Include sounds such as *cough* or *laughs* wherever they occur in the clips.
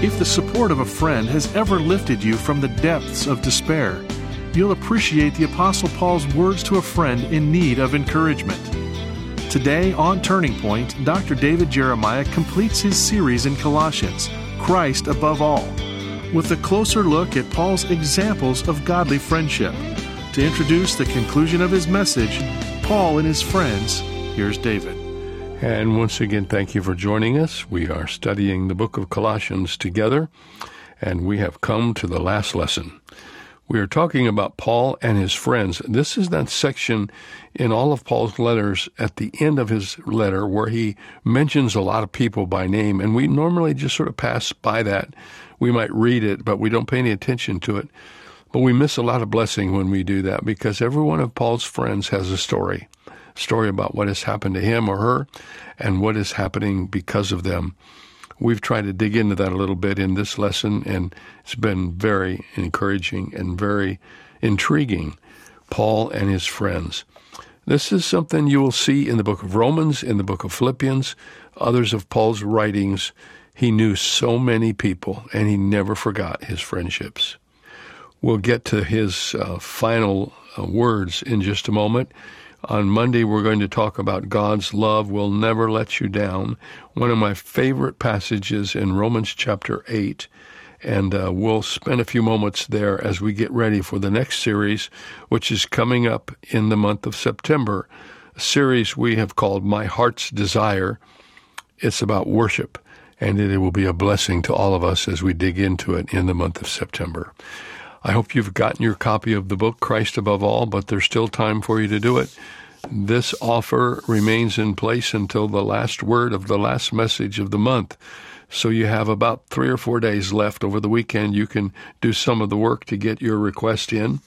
If the support of a friend has ever lifted you from the depths of despair, you'll appreciate the Apostle Paul's words to a friend in need of encouragement. Today on Turning Point, Dr. David Jeremiah completes his series in Colossians, Christ Above All, with a closer look at Paul's examples of godly friendship. To introduce the conclusion of his message, Paul and his friends, here's David. And once again, thank you for joining us. We are studying the book of Colossians together, and we have come to the last lesson. We are talking about Paul and his friends. This is that section in all of Paul's letters at the end of his letter where he mentions a lot of people by name, and we normally just sort of pass by that. We might read it, but we don't pay any attention to it. But we miss a lot of blessing when we do that because every one of Paul's friends has a story. Story about what has happened to him or her and what is happening because of them. We've tried to dig into that a little bit in this lesson, and it's been very encouraging and very intriguing. Paul and his friends. This is something you will see in the book of Romans, in the book of Philippians, others of Paul's writings. He knew so many people, and he never forgot his friendships. We'll get to his uh, final uh, words in just a moment. On Monday, we're going to talk about God's love will never let you down. One of my favorite passages in Romans chapter 8. And uh, we'll spend a few moments there as we get ready for the next series, which is coming up in the month of September. A series we have called My Heart's Desire. It's about worship, and it will be a blessing to all of us as we dig into it in the month of September. I hope you've gotten your copy of the book, Christ Above All, but there's still time for you to do it. This offer remains in place until the last word of the last message of the month. So you have about three or four days left over the weekend. You can do some of the work to get your request in.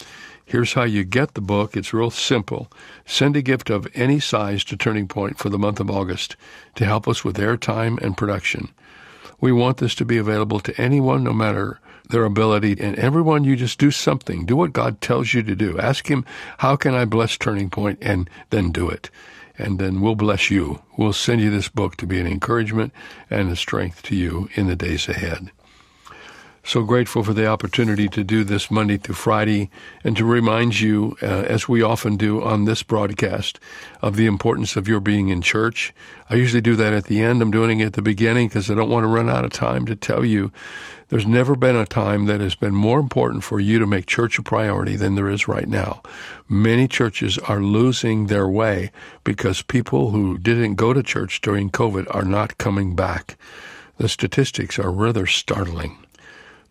Here's how you get the book. It's real simple. Send a gift of any size to Turning Point for the month of August to help us with airtime and production. We want this to be available to anyone, no matter their ability. And everyone, you just do something. Do what God tells you to do. Ask Him, how can I bless Turning Point? And then do it. And then we'll bless you. We'll send you this book to be an encouragement and a strength to you in the days ahead. So grateful for the opportunity to do this Monday through Friday and to remind you, uh, as we often do on this broadcast, of the importance of your being in church. I usually do that at the end. I'm doing it at the beginning because I don't want to run out of time to tell you there's never been a time that has been more important for you to make church a priority than there is right now. Many churches are losing their way because people who didn't go to church during COVID are not coming back. The statistics are rather startling.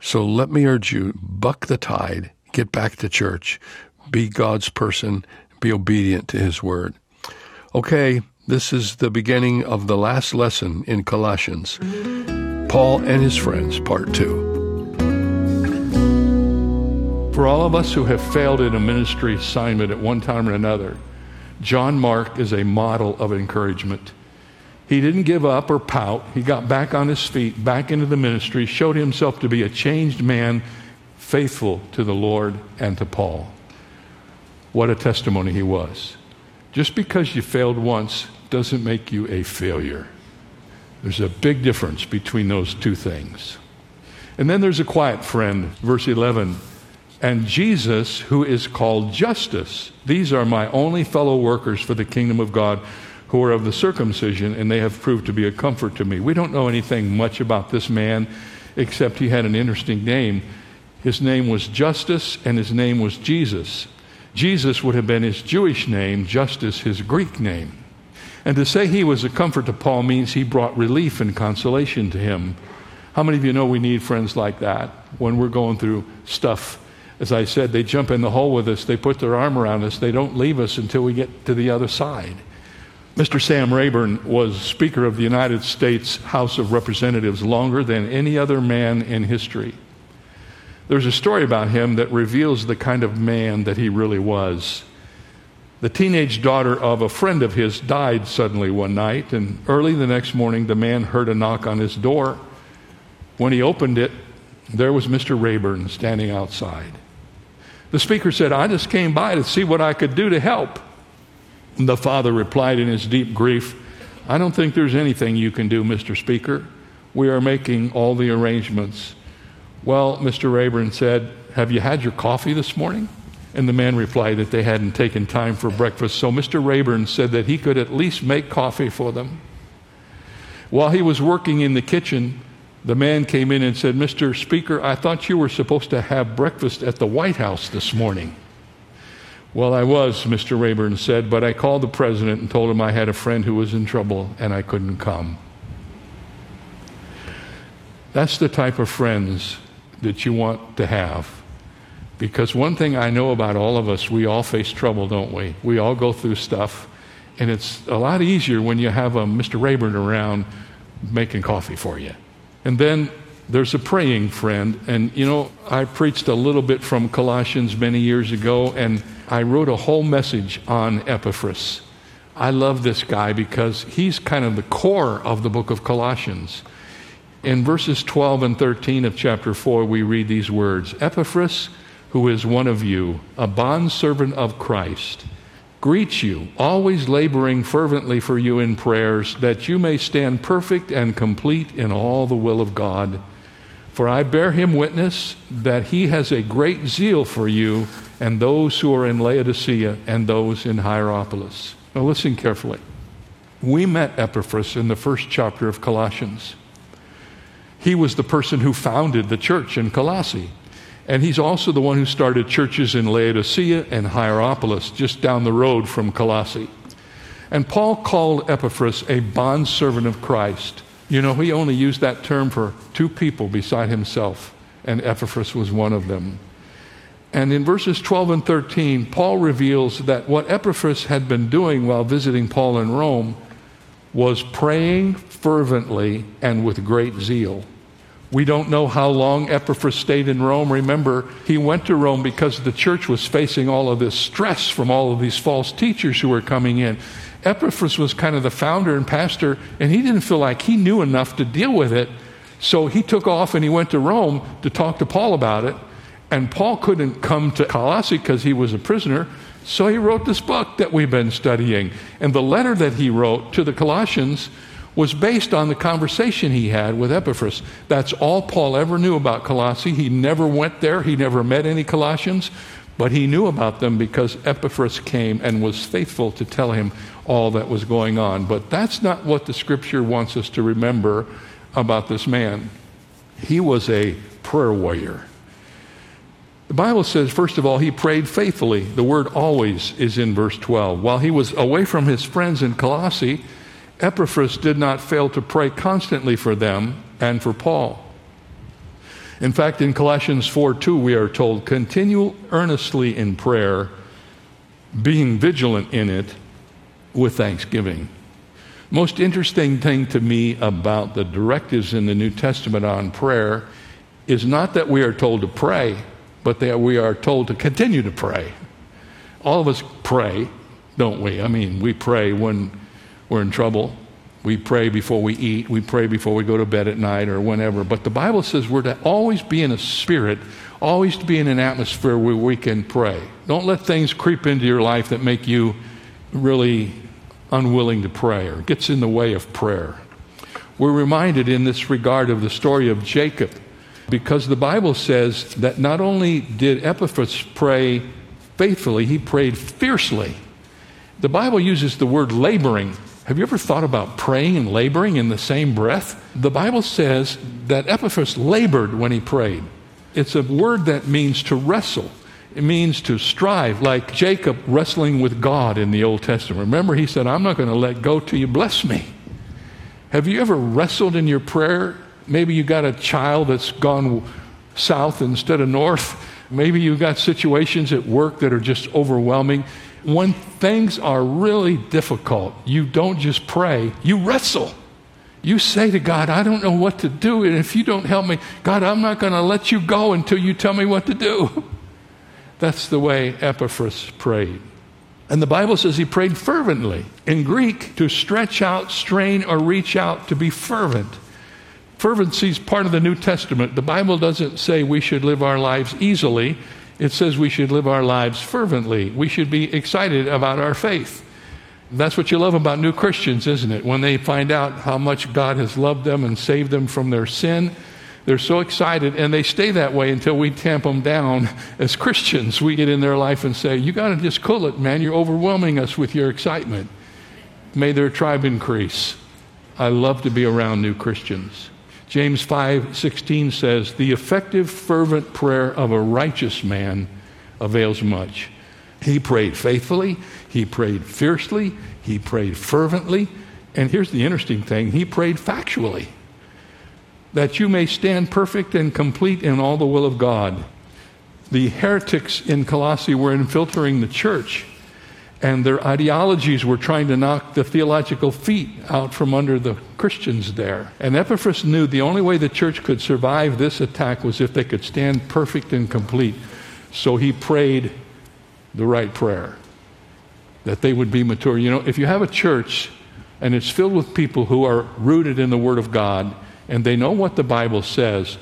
So let me urge you buck the tide, get back to church, be God's person, be obedient to his word. Okay, this is the beginning of the last lesson in Colossians Paul and his friends, part two. For all of us who have failed in a ministry assignment at one time or another, John Mark is a model of encouragement. He didn't give up or pout. He got back on his feet, back into the ministry, showed himself to be a changed man, faithful to the Lord and to Paul. What a testimony he was. Just because you failed once doesn't make you a failure. There's a big difference between those two things. And then there's a quiet friend, verse 11. And Jesus, who is called Justus. these are my only fellow workers for the kingdom of God who are of the circumcision, and they have proved to be a comfort to me. We don't know anything much about this man, except he had an interesting name. His name was Justus, and his name was Jesus. Jesus would have been his Jewish name, Justus his Greek name. And to say he was a comfort to Paul means he brought relief and consolation to him. How many of you know we need friends like that when we're going through stuff? As I said, they jump in the hole with us, they put their arm around us, they don't leave us until we get to the other side. Mr. Sam Rayburn was Speaker of the United States House of Representatives longer than any other man in history. There's a story about him that reveals the kind of man that he really was. The teenage daughter of a friend of his died suddenly one night, and early the next morning, the man heard a knock on his door. When he opened it, there was Mr. Rayburn standing outside. The speaker said, I just came by to see what I could do to help. The father replied in his deep grief, I don't think there's anything you can do, Mr. Speaker. We are making all the arrangements. Well, Mr. Rayburn said, Have you had your coffee this morning? And the man replied that they hadn't taken time for breakfast. So Mr. Rayburn said that he could at least make coffee for them. While he was working in the kitchen, the man came in and said, Mr. Speaker, I thought you were supposed to have breakfast at the White House this morning. Well, I was, Mr. Rayburn said, but I called the president and told him I had a friend who was in trouble and I couldn't come. That's the type of friends that you want to have. Because one thing I know about all of us, we all face trouble, don't we? We all go through stuff. And it's a lot easier when you have um, a Mr. Rayburn around making coffee for you. And then there's a praying friend. And you know, I preached a little bit from Colossians many years ago, and I wrote a whole message on Epaphras. I love this guy because he's kind of the core of the book of Colossians. In verses 12 and 13 of chapter 4, we read these words Epaphras, who is one of you, a bondservant of Christ, greets you, always laboring fervently for you in prayers, that you may stand perfect and complete in all the will of God. For I bear him witness that he has a great zeal for you and those who are in Laodicea and those in Hierapolis. Now listen carefully. We met Epaphras in the first chapter of Colossians. He was the person who founded the church in Colossae. And he's also the one who started churches in Laodicea and Hierapolis, just down the road from Colossae. And Paul called Epaphras a bondservant of Christ. You know, he only used that term for two people beside himself, and Epaphras was one of them. And in verses 12 and 13, Paul reveals that what Epaphras had been doing while visiting Paul in Rome was praying fervently and with great zeal. We don't know how long Epaphras stayed in Rome. Remember, he went to Rome because the church was facing all of this stress from all of these false teachers who were coming in. Epaphras was kind of the founder and pastor, and he didn't feel like he knew enough to deal with it. So he took off and he went to Rome to talk to Paul about it. And Paul couldn't come to Colossae because he was a prisoner. So he wrote this book that we've been studying. And the letter that he wrote to the Colossians was based on the conversation he had with Epaphras. That's all Paul ever knew about Colossae. He never went there, he never met any Colossians, but he knew about them because Epaphras came and was faithful to tell him all that was going on. But that's not what the scripture wants us to remember about this man. He was a prayer warrior. The Bible says, first of all, he prayed faithfully. The word always is in verse 12. While he was away from his friends in Colossae, Epaphras did not fail to pray constantly for them and for Paul. In fact, in Colossians 4 2, we are told, continue earnestly in prayer, being vigilant in it with thanksgiving. Most interesting thing to me about the directives in the New Testament on prayer is not that we are told to pray, but that we are told to continue to pray. All of us pray, don't we? I mean, we pray when we're in trouble. We pray before we eat. We pray before we go to bed at night or whenever. But the Bible says we're to always be in a spirit, always to be in an atmosphere where we can pray. Don't let things creep into your life that make you really unwilling to pray or gets in the way of prayer. We're reminded in this regard of the story of Jacob because the Bible says that not only did Epaphras pray faithfully, he prayed fiercely. The Bible uses the word laboring have you ever thought about praying and laboring in the same breath? The Bible says that Epaphras labored when he prayed. It's a word that means to wrestle. It means to strive, like Jacob wrestling with God in the Old Testament. Remember, he said, I'm not going to let go till you bless me. Have you ever wrestled in your prayer? Maybe you got a child that's gone south instead of north. Maybe you've got situations at work that are just overwhelming when things are really difficult, you don't just pray, you wrestle. You say to God, I don't know what to do, and if you don't help me, God, I'm not going to let you go until you tell me what to do. *laughs* That's the way Epaphras prayed. And the Bible says he prayed fervently. In Greek, to stretch out, strain, or reach out, to be fervent. Fervency is part of the New Testament. The Bible doesn't say we should live our lives easily. It says we should live our lives fervently. We should be excited about our faith. That's what you love about new Christians, isn't it? When they find out how much God has loved them and saved them from their sin, they're so excited and they stay that way until we tamp them down *laughs* as Christians. We get in their life and say, You got to just cool it, man. You're overwhelming us with your excitement. May their tribe increase. I love to be around new Christians. James 5:16 says, "The effective fervent prayer of a righteous man avails much." He prayed faithfully, he prayed fiercely, he prayed fervently, and here's the interesting thing, he prayed factually. That you may stand perfect and complete in all the will of God. The heretics in Colossae were infiltrating the church and their ideologies were trying to knock the theological feet out from under the Christians there. And Epaphras knew the only way the church could survive this attack was if they could stand perfect and complete. So he prayed the right prayer that they would be mature. You know, if you have a church and it's filled with people who are rooted in the Word of God and they know what the Bible says,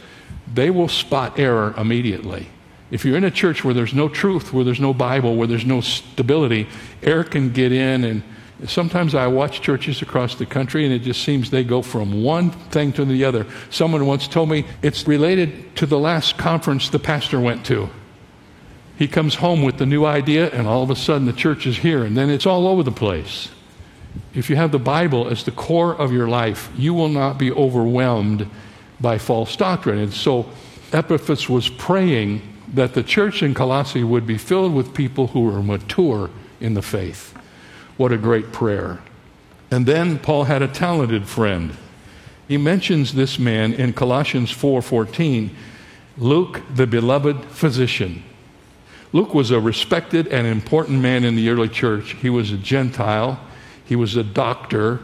they will spot error immediately. If you're in a church where there's no truth, where there's no Bible, where there's no stability, air can get in. And sometimes I watch churches across the country and it just seems they go from one thing to the other. Someone once told me it's related to the last conference the pastor went to. He comes home with the new idea, and all of a sudden the church is here, and then it's all over the place. If you have the Bible as the core of your life, you will not be overwhelmed by false doctrine. And so Epaphras was praying that the church in Colossae would be filled with people who were mature in the faith. What a great prayer. And then Paul had a talented friend. He mentions this man in Colossians 4:14, Luke the beloved physician. Luke was a respected and important man in the early church. He was a Gentile, he was a doctor,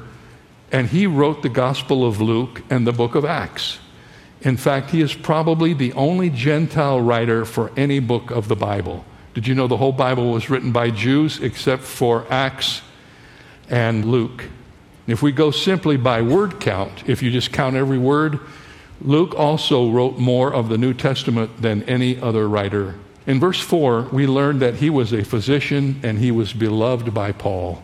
and he wrote the Gospel of Luke and the book of Acts. In fact, he is probably the only Gentile writer for any book of the Bible. Did you know the whole Bible was written by Jews except for Acts and Luke? If we go simply by word count, if you just count every word, Luke also wrote more of the New Testament than any other writer. In verse 4, we learn that he was a physician and he was beloved by Paul.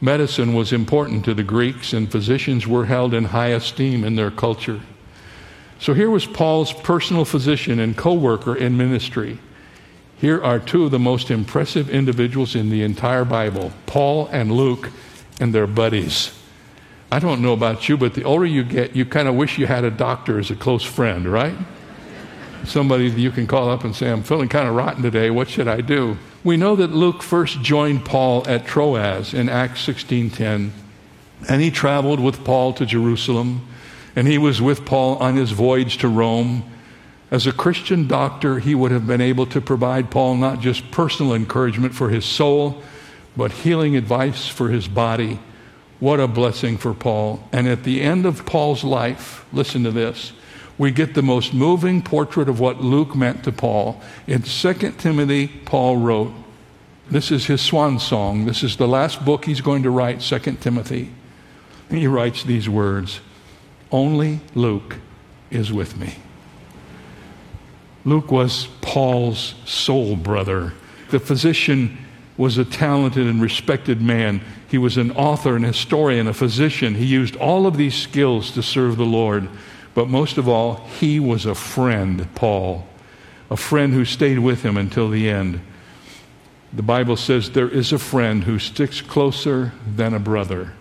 Medicine was important to the Greeks, and physicians were held in high esteem in their culture. So here was Paul's personal physician and co worker in ministry. Here are two of the most impressive individuals in the entire Bible Paul and Luke and their buddies. I don't know about you, but the older you get, you kind of wish you had a doctor as a close friend, right? Somebody you can call up and say, I'm feeling kind of rotten today. What should I do? We know that Luke first joined Paul at Troas in Acts 16:10, and he traveled with Paul to Jerusalem and he was with Paul on his voyage to Rome. As a Christian doctor, he would have been able to provide Paul not just personal encouragement for his soul, but healing advice for his body. What a blessing for Paul. And at the end of Paul's life, listen to this, we get the most moving portrait of what Luke meant to Paul. In 2 Timothy, Paul wrote, this is his swan song. This is the last book he's going to write, 2 Timothy. He writes these words only Luke is with me. Luke was Paul's soul brother. The physician was a talented and respected man. He was an author, an historian, a physician. He used all of these skills to serve the Lord. But most of all, he was a friend, Paul, a friend who stayed with him until the end. The Bible says there is a friend who sticks closer than a brother.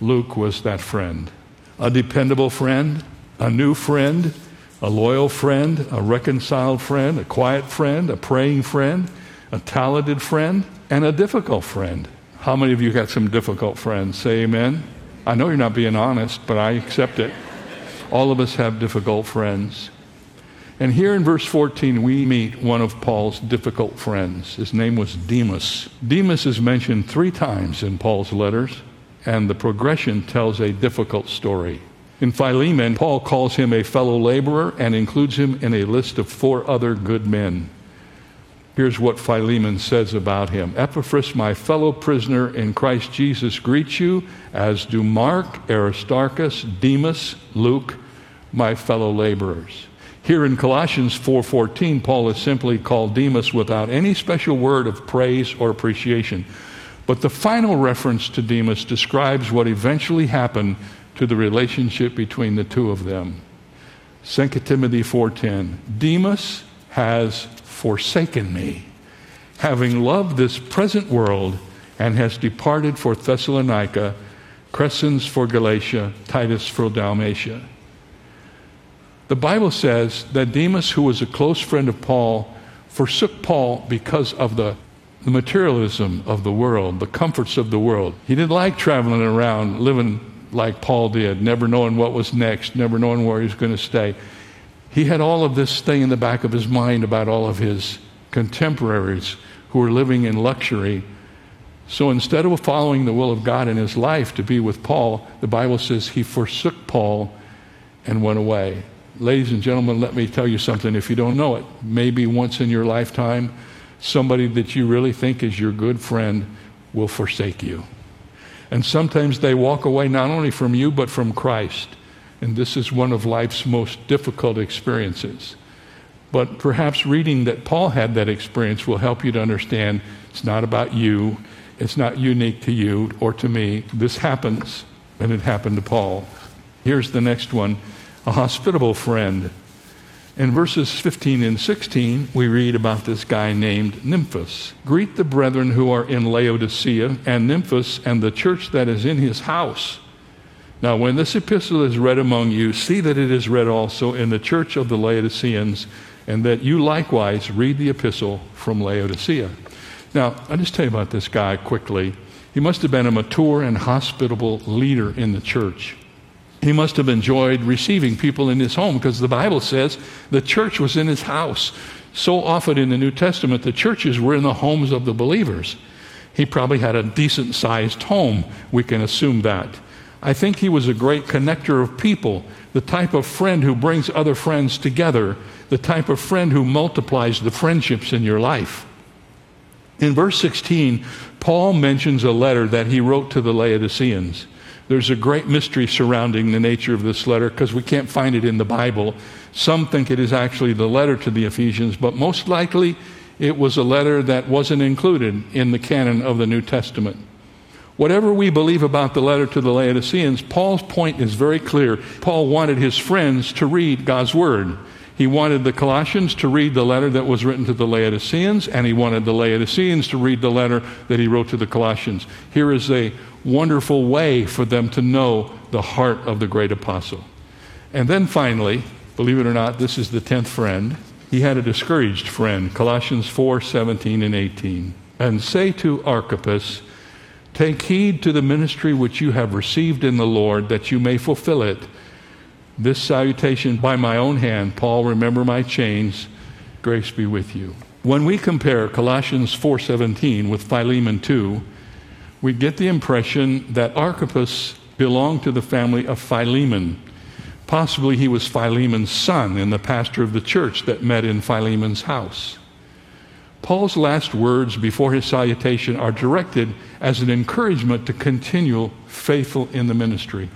Luke was that friend a dependable friend, a new friend, a loyal friend, a reconciled friend, a quiet friend, a praying friend, a talented friend, and a difficult friend. How many of you got some difficult friends? Say amen. I know you're not being honest, but I accept it. All of us have difficult friends. And here in verse 14, we meet one of Paul's difficult friends. His name was Demas. Demas is mentioned three times in Paul's letters and the progression tells a difficult story. In Philemon, Paul calls him a fellow laborer and includes him in a list of four other good men. Here's what Philemon says about him Epaphras, my fellow prisoner in Christ Jesus, greets you, as do Mark, Aristarchus, Demas, Luke, my fellow laborers. Here in Colossians 4:14, Paul is simply called Demas without any special word of praise or appreciation. But the final reference to Demas describes what eventually happened to the relationship between the two of them. 2 Timothy 4:10 Demas has forsaken me having loved this present world and has departed for Thessalonica Crescens for Galatia Titus for Dalmatia the Bible says that Demas who was a close friend of Paul forsook Paul because of the the materialism of the world, the comforts of the world. He didn't like traveling around living like Paul did, never knowing what was next, never knowing where he was going to stay. He had all of this thing in the back of his mind about all of his contemporaries who were living in luxury. So instead of following the will of God in his life to be with Paul, the Bible says he forsook Paul and went away. Ladies and gentlemen, let me tell you something if you don't know it. Maybe once in your lifetime, somebody that you really think is your good friend will forsake you. And sometimes they walk away not only from you, but from Christ. And this is one of life's most difficult experiences. But perhaps reading that Paul had that experience will help you to understand it's not about you, it's not unique to you or to me. This happens, and it happened to Paul. Here's the next one a hospitable friend. In verses 15 and 16, we read about this guy named Nymphas. Greet the brethren who are in Laodicea, and Nymphas and the church that is in his house. Now, when this epistle is read among you, see that it is read also in the church of the Laodiceans, and that you likewise read the epistle from Laodicea. Now, I'll just tell you about this guy quickly. He must have been a mature and hospitable leader in the church. He must have enjoyed receiving people in his home because the Bible says the church was in his house. So often in the New Testament, the churches were in the homes of the believers. He probably had a decent sized home. We can assume that. I think he was a great connector of people, the type of friend who brings other friends together, the type of friend who multiplies the friendships in your life. In verse 16, Paul mentions a letter that he wrote to the Laodiceans. There's a great mystery surrounding the nature of this letter because we can't find it in the Bible. Some think it is actually the letter to the Ephesians, but most likely it was a letter that wasn't included in the canon of the New Testament. Whatever we believe about the letter to the Laodiceans, Paul's point is very clear. Paul wanted his friends to read God's Word. He wanted the Colossians to read the letter that was written to the Laodiceans, and he wanted the Laodiceans to read the letter that he wrote to the Colossians. Here is a wonderful way for them to know the heart of the great apostle. And then finally, believe it or not, this is the tenth friend. He had a discouraged friend, Colossians 4 17 and 18. And say to Archippus, Take heed to the ministry which you have received in the Lord, that you may fulfill it. This salutation by my own hand, Paul, remember my chains. Grace be with you. When we compare Colossians 4:17 with Philemon 2, we get the impression that Archippus belonged to the family of Philemon. Possibly he was Philemon's son and the pastor of the church that met in Philemon's house. Paul's last words before his salutation are directed as an encouragement to continue faithful in the ministry.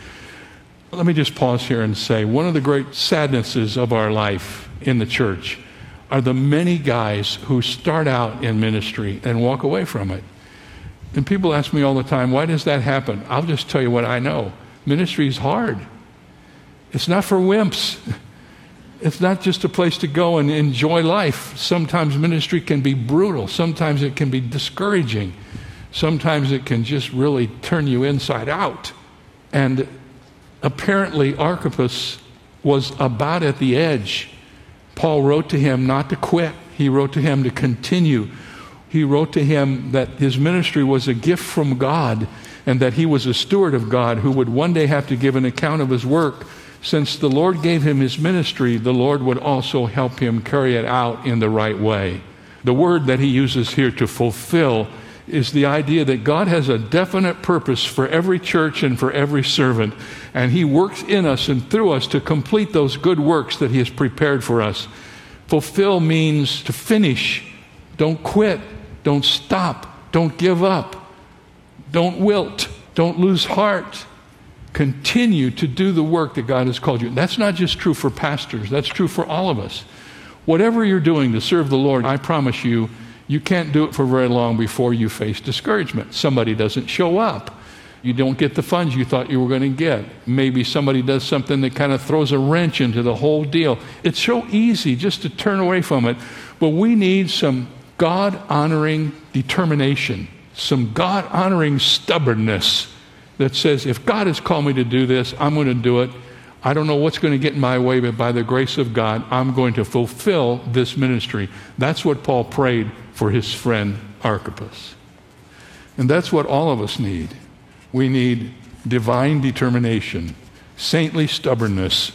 Let me just pause here and say one of the great sadnesses of our life in the church are the many guys who start out in ministry and walk away from it. And people ask me all the time, why does that happen? I'll just tell you what I know. Ministry is hard. It's not for wimps. *laughs* It's not just a place to go and enjoy life. Sometimes ministry can be brutal. Sometimes it can be discouraging. Sometimes it can just really turn you inside out. And apparently Archippus was about at the edge. Paul wrote to him not to quit, he wrote to him to continue. He wrote to him that his ministry was a gift from God and that he was a steward of God who would one day have to give an account of his work. Since the Lord gave him his ministry, the Lord would also help him carry it out in the right way. The word that he uses here to fulfill is the idea that God has a definite purpose for every church and for every servant, and He works in us and through us to complete those good works that He has prepared for us. Fulfill means to finish. Don't quit. Don't stop. Don't give up. Don't wilt. Don't lose heart. Continue to do the work that God has called you. That's not just true for pastors, that's true for all of us. Whatever you're doing to serve the Lord, I promise you, You can't do it for very long before you face discouragement. Somebody doesn't show up. You don't get the funds you thought you were going to get. Maybe somebody does something that kind of throws a wrench into the whole deal. It's so easy just to turn away from it. But we need some God honoring determination, some God honoring stubbornness that says, if God has called me to do this, I'm going to do it. I don't know what's going to get in my way, but by the grace of God, I'm going to fulfill this ministry. That's what Paul prayed for his friend Archippus. And that's what all of us need. We need divine determination, saintly stubbornness.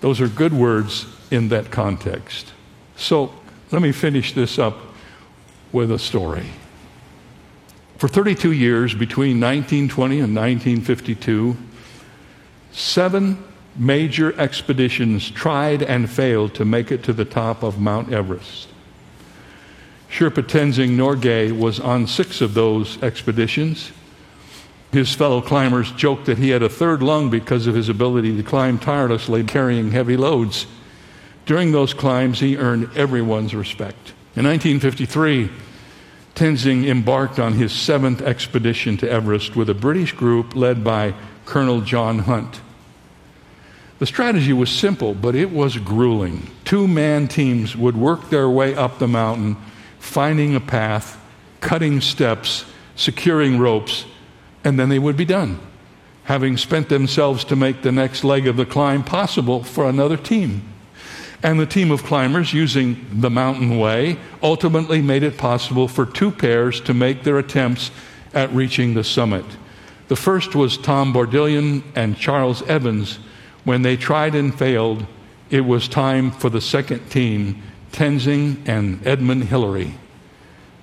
Those are good words in that context. So let me finish this up with a story. For 32 years, between 1920 and 1952, seven major expeditions tried and failed to make it to the top of Mount Everest. Sherpa Tenzing Norgay was on six of those expeditions. His fellow climbers joked that he had a third lung because of his ability to climb tirelessly, carrying heavy loads. During those climbs, he earned everyone's respect. In 1953, Tenzing embarked on his seventh expedition to Everest with a British group led by Colonel John Hunt. The strategy was simple, but it was grueling. Two man teams would work their way up the mountain, finding a path, cutting steps, securing ropes, and then they would be done, having spent themselves to make the next leg of the climb possible for another team. And the team of climbers, using the mountain way, ultimately made it possible for two pairs to make their attempts at reaching the summit. The first was Tom Bourdillon and Charles Evans. When they tried and failed, it was time for the second team, Tenzing and Edmund Hillary.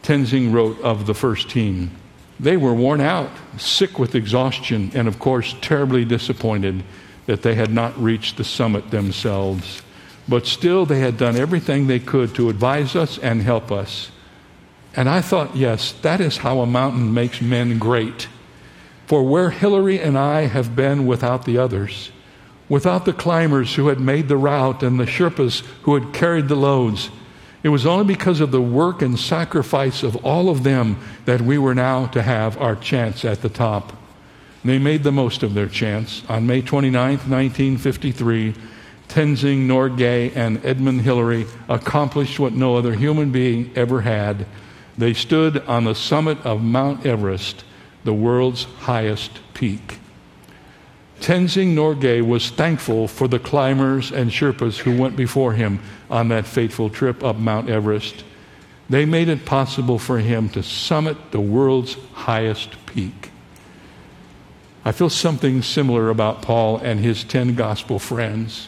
Tenzing wrote of the first team they were worn out, sick with exhaustion, and of course, terribly disappointed that they had not reached the summit themselves. But still, they had done everything they could to advise us and help us. And I thought, yes, that is how a mountain makes men great. For where Hillary and I have been without the others, without the climbers who had made the route and the Sherpas who had carried the loads, it was only because of the work and sacrifice of all of them that we were now to have our chance at the top. They made the most of their chance. On May 29, 1953, Tenzing Norgay and Edmund Hillary accomplished what no other human being ever had. They stood on the summit of Mount Everest, the world's highest peak. Tenzing Norgay was thankful for the climbers and Sherpas who went before him on that fateful trip up Mount Everest. They made it possible for him to summit the world's highest peak. I feel something similar about Paul and his 10 gospel friends.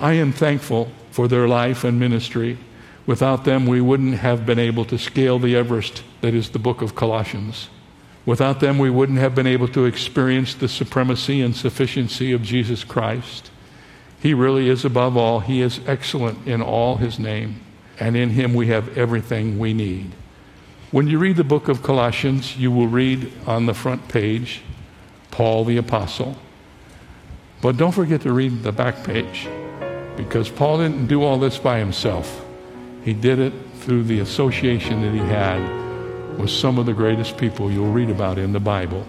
I am thankful for their life and ministry. Without them, we wouldn't have been able to scale the Everest that is the book of Colossians. Without them, we wouldn't have been able to experience the supremacy and sufficiency of Jesus Christ. He really is above all. He is excellent in all his name, and in him we have everything we need. When you read the book of Colossians, you will read on the front page Paul the Apostle. But don't forget to read the back page because Paul didn't do all this by himself. He did it through the association that he had with some of the greatest people you'll read about in the Bible.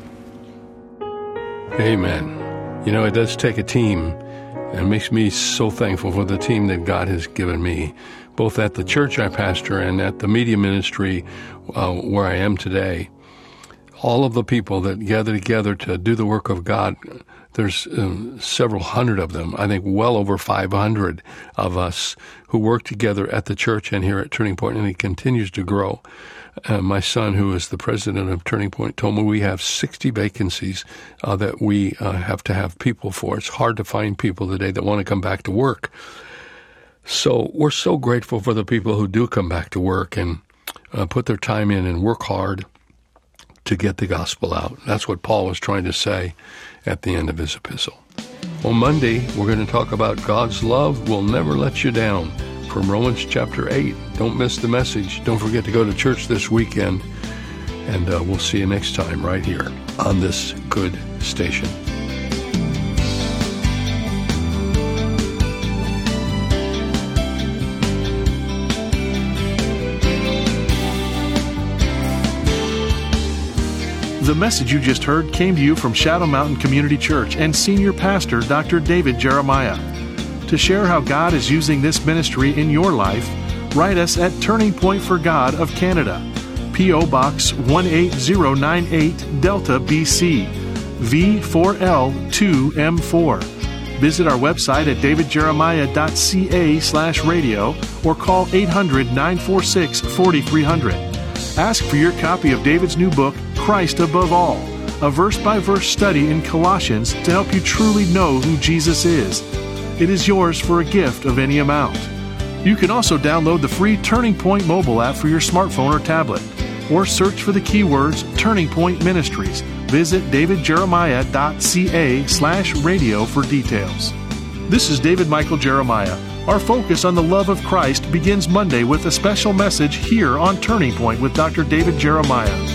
Amen. You know, it does take a team, and it makes me so thankful for the team that God has given me, both at the church I pastor and at the media ministry uh, where I am today. All of the people that gather together to do the work of God there's uh, several hundred of them. I think well over 500 of us who work together at the church and here at Turning Point, and it continues to grow. Uh, my son, who is the president of Turning Point, told me we have 60 vacancies uh, that we uh, have to have people for. It's hard to find people today that want to come back to work. So we're so grateful for the people who do come back to work and uh, put their time in and work hard to get the gospel out. That's what Paul was trying to say at the end of his epistle. On Monday, we're going to talk about God's love will never let you down from Romans chapter 8. Don't miss the message. Don't forget to go to church this weekend. And uh, we'll see you next time right here on this good station. The message you just heard came to you from Shadow Mountain Community Church and Senior Pastor Dr. David Jeremiah. To share how God is using this ministry in your life, write us at Turning Point for God of Canada, P.O. Box 18098, Delta, BC, V4L2M4. Visit our website at davidjeremiah.ca slash radio or call 800 946 4300. Ask for your copy of David's new book, Christ Above All, a verse by verse study in Colossians to help you truly know who Jesus is. It is yours for a gift of any amount. You can also download the free Turning Point mobile app for your smartphone or tablet, or search for the keywords Turning Point Ministries. Visit davidjeremiah.ca slash radio for details. This is David Michael Jeremiah. Our focus on the love of Christ begins Monday with a special message here on Turning Point with Dr. David Jeremiah.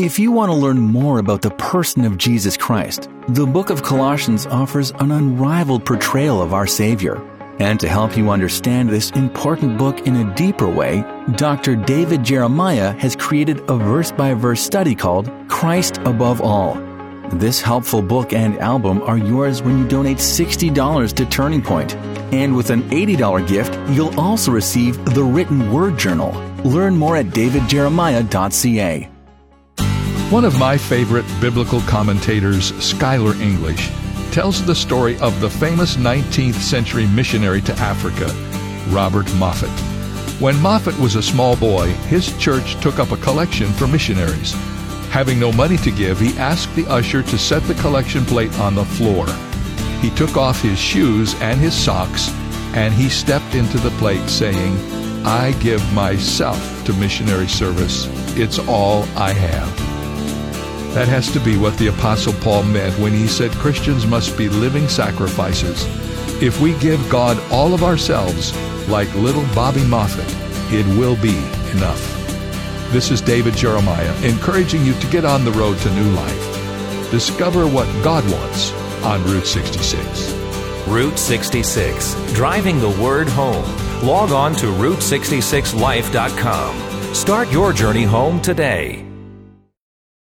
If you want to learn more about the person of Jesus Christ, the book of Colossians offers an unrivaled portrayal of our Savior. And to help you understand this important book in a deeper way, Dr. David Jeremiah has created a verse by verse study called Christ Above All. This helpful book and album are yours when you donate $60 to Turning Point. And with an $80 gift, you'll also receive the written word journal. Learn more at davidjeremiah.ca. One of my favorite biblical commentators, Schuyler English, tells the story of the famous 19th century missionary to Africa, Robert Moffat. When Moffat was a small boy, his church took up a collection for missionaries. Having no money to give, he asked the usher to set the collection plate on the floor. He took off his shoes and his socks, and he stepped into the plate saying, I give myself to missionary service. It's all I have. That has to be what the Apostle Paul meant when he said Christians must be living sacrifices. If we give God all of ourselves, like little Bobby Moffat, it will be enough. This is David Jeremiah encouraging you to get on the road to new life. Discover what God wants on Route 66. Route 66, driving the word home. Log on to Route66Life.com. Start your journey home today.